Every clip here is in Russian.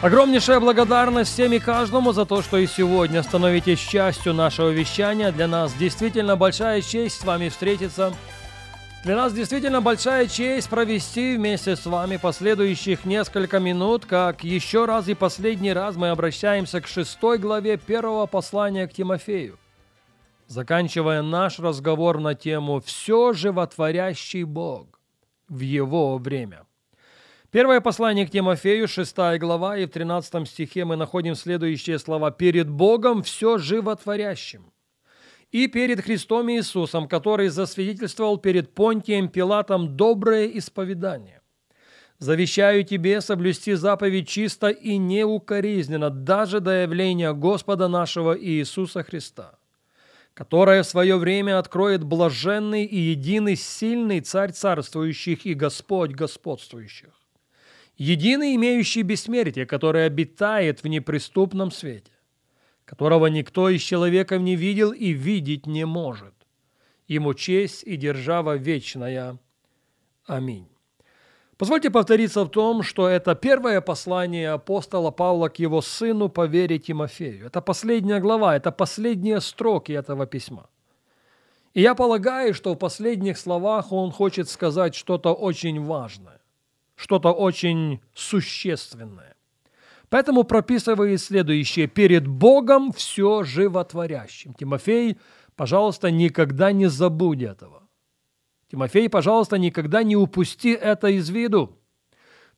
Огромнейшая благодарность всем и каждому за то, что и сегодня становитесь частью нашего вещания. Для нас действительно большая честь с вами встретиться. Для нас действительно большая честь провести вместе с вами последующих несколько минут, как еще раз и последний раз мы обращаемся к шестой главе первого послания к Тимофею, заканчивая наш разговор на тему «Все животворящий Бог в Его время». Первое послание к Тимофею, 6 глава, и в 13 стихе мы находим следующие слова. «Перед Богом все животворящим, и перед Христом Иисусом, который засвидетельствовал перед Понтием Пилатом доброе исповедание. Завещаю тебе соблюсти заповедь чисто и неукоризненно, даже до явления Господа нашего Иисуса Христа, которое в свое время откроет блаженный и единый сильный Царь царствующих и Господь господствующих единый имеющий бессмертие, который обитает в неприступном свете, которого никто из человеков не видел и видеть не может. Ему честь и держава вечная. Аминь. Позвольте повториться в том, что это первое послание апостола Павла к его сыну по вере Тимофею. Это последняя глава, это последние строки этого письма. И я полагаю, что в последних словах он хочет сказать что-то очень важное что-то очень существенное. Поэтому прописывает следующее. «Перед Богом все животворящим». Тимофей, пожалуйста, никогда не забудь этого. Тимофей, пожалуйста, никогда не упусти это из виду.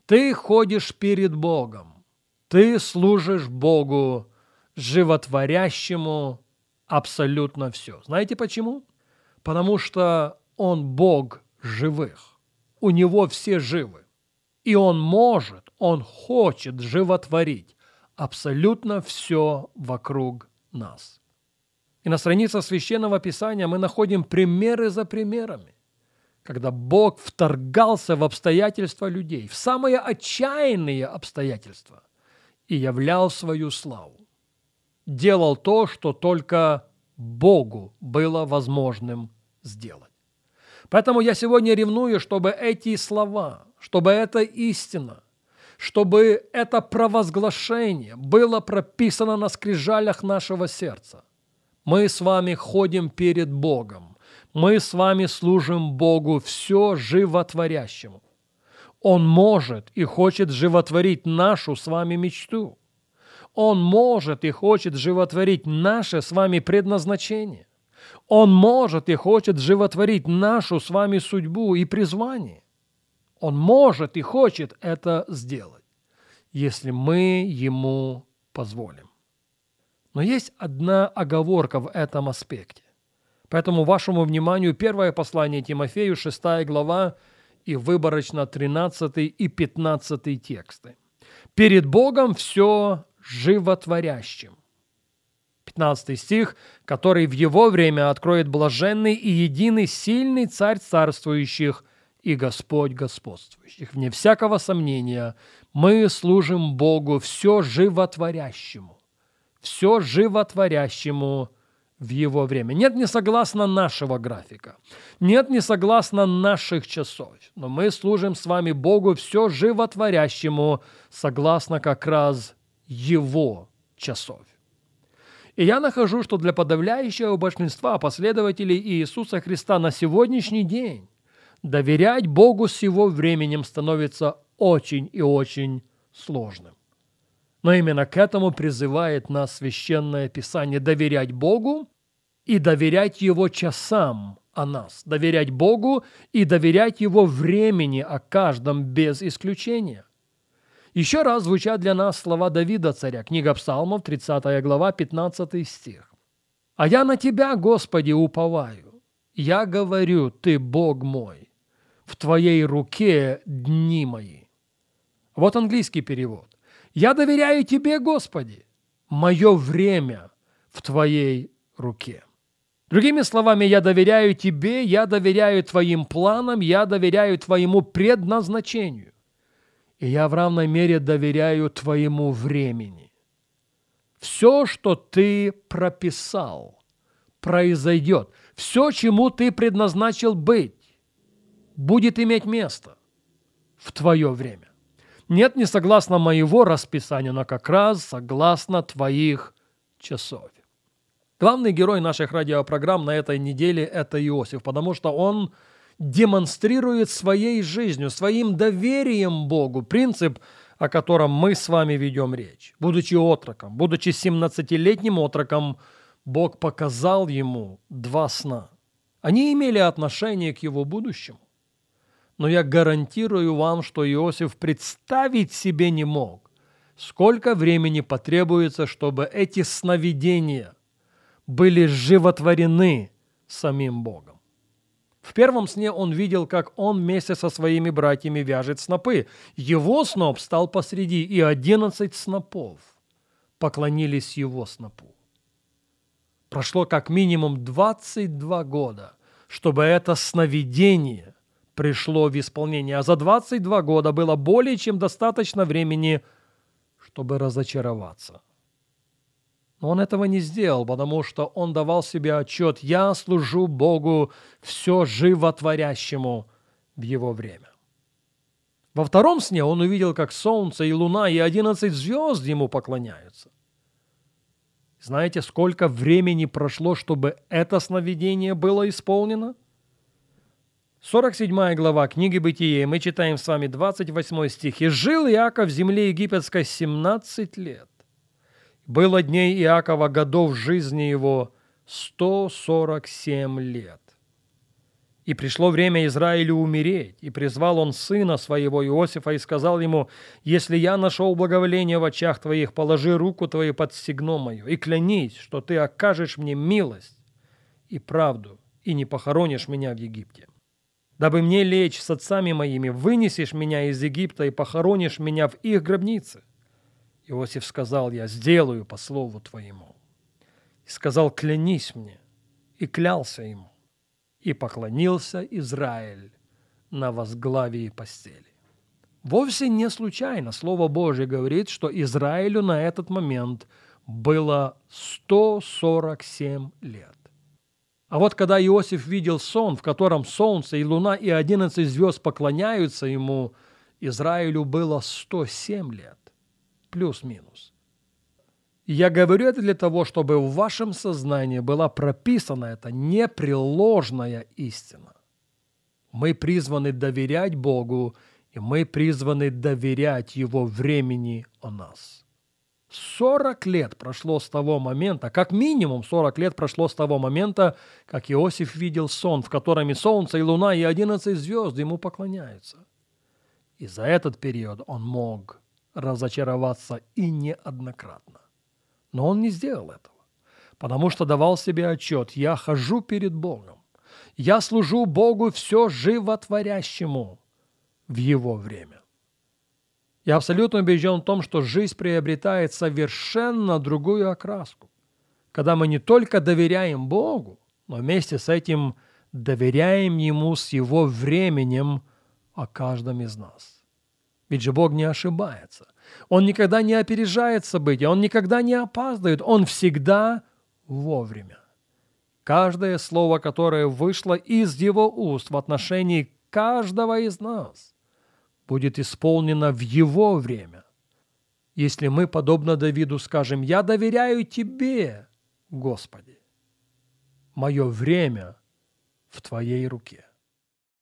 Ты ходишь перед Богом. Ты служишь Богу, животворящему абсолютно все. Знаете почему? Потому что Он Бог живых. У Него все живы. И он может, он хочет животворить абсолютно все вокруг нас. И на страницах Священного Писания мы находим примеры за примерами, когда Бог вторгался в обстоятельства людей, в самые отчаянные обстоятельства, и являл свою славу. Делал то, что только Богу было возможным сделать. Поэтому я сегодня ревную, чтобы эти слова – чтобы эта истина, чтобы это провозглашение было прописано на скрижалях нашего сердца. Мы с вами ходим перед Богом. Мы с вами служим Богу все животворящему. Он может и хочет животворить нашу с вами мечту. Он может и хочет животворить наше с вами предназначение. Он может и хочет животворить нашу с вами судьбу и призвание. Он может и хочет это сделать, если мы ему позволим. Но есть одна оговорка в этом аспекте. Поэтому вашему вниманию первое послание Тимофею, 6 глава и выборочно 13 и 15 тексты. «Перед Богом все животворящим». 15 стих, который в его время откроет блаженный и единый сильный царь царствующих и Господь господствующих. Вне всякого сомнения, мы служим Богу все животворящему, все животворящему в Его время. Нет, не согласно нашего графика, нет, не согласно наших часов, но мы служим с вами Богу все животворящему, согласно как раз Его часов. И я нахожу, что для подавляющего большинства последователей Иисуса Христа на сегодняшний день доверять Богу с его временем становится очень и очень сложным. Но именно к этому призывает нас Священное Писание – доверять Богу и доверять Его часам о нас, доверять Богу и доверять Его времени о каждом без исключения. Еще раз звучат для нас слова Давида царя, книга Псалмов, 30 глава, 15 стих. «А я на Тебя, Господи, уповаю. Я говорю, Ты Бог мой в твоей руке дни мои. Вот английский перевод. Я доверяю Тебе, Господи. Мое время в Твоей руке. Другими словами, я доверяю Тебе, я доверяю Твоим планам, я доверяю Твоему предназначению. И я в равной мере доверяю Твоему времени. Все, что Ты прописал, произойдет. Все, чему Ты предназначил быть, будет иметь место в Твое время. Нет, не согласно моего расписания, но как раз согласно Твоих часов. Главный герой наших радиопрограмм на этой неделе – это Иосиф, потому что он демонстрирует своей жизнью, своим доверием Богу принцип, о котором мы с вами ведем речь. Будучи отроком, будучи 17-летним отроком, Бог показал ему два сна. Они имели отношение к его будущему. Но я гарантирую вам, что Иосиф представить себе не мог, сколько времени потребуется, чтобы эти сновидения – были животворены самим Богом. В первом сне он видел, как он вместе со своими братьями вяжет снопы. Его сноп стал посреди, и одиннадцать снопов поклонились его снопу. Прошло как минимум 22 года, чтобы это сновидение пришло в исполнение, а за 22 года было более чем достаточно времени, чтобы разочароваться – но он этого не сделал, потому что он давал себе отчет «Я служу Богу все животворящему в его время». Во втором сне он увидел, как солнце и луна и одиннадцать звезд ему поклоняются. Знаете, сколько времени прошло, чтобы это сновидение было исполнено? 47 глава книги Бытия, мы читаем с вами 28 стих. «И жил Иаков в земле египетской 17 лет, было дней Иакова годов жизни его 147 лет. И пришло время Израилю умереть, и призвал он сына своего Иосифа и сказал ему, «Если я нашел благоволение в очах твоих, положи руку твою под стегно мое, и клянись, что ты окажешь мне милость и правду, и не похоронишь меня в Египте. Дабы мне лечь с отцами моими, вынесешь меня из Египта и похоронишь меня в их гробнице. Иосиф сказал, я сделаю по слову твоему. И сказал, клянись мне. И клялся ему. И поклонился Израиль на возглавии постели. Вовсе не случайно Слово Божье говорит, что Израилю на этот момент было 147 лет. А вот когда Иосиф видел сон, в котором солнце и луна и 11 звезд поклоняются ему, Израилю было 107 лет плюс-минус. Я говорю это для того, чтобы в вашем сознании была прописана эта непреложная истина. Мы призваны доверять Богу, и мы призваны доверять Его времени о нас. 40 лет прошло с того момента, как минимум 40 лет прошло с того момента, как Иосиф видел сон, в котором и солнце, и луна, и 11 звезд ему поклоняются. И за этот период он мог разочароваться и неоднократно. Но он не сделал этого, потому что давал себе отчет, я хожу перед Богом, я служу Богу все животворящему в Его время. Я абсолютно убежден в том, что жизнь приобретает совершенно другую окраску, когда мы не только доверяем Богу, но вместе с этим доверяем Ему с Его временем о каждом из нас. Ведь же Бог не ошибается. Он никогда не опережает события, Он никогда не опаздывает, Он всегда вовремя. Каждое слово, которое вышло из Его уст в отношении каждого из нас, будет исполнено в Его время. Если мы, подобно Давиду, скажем, «Я доверяю Тебе, Господи, мое время в Твоей руке».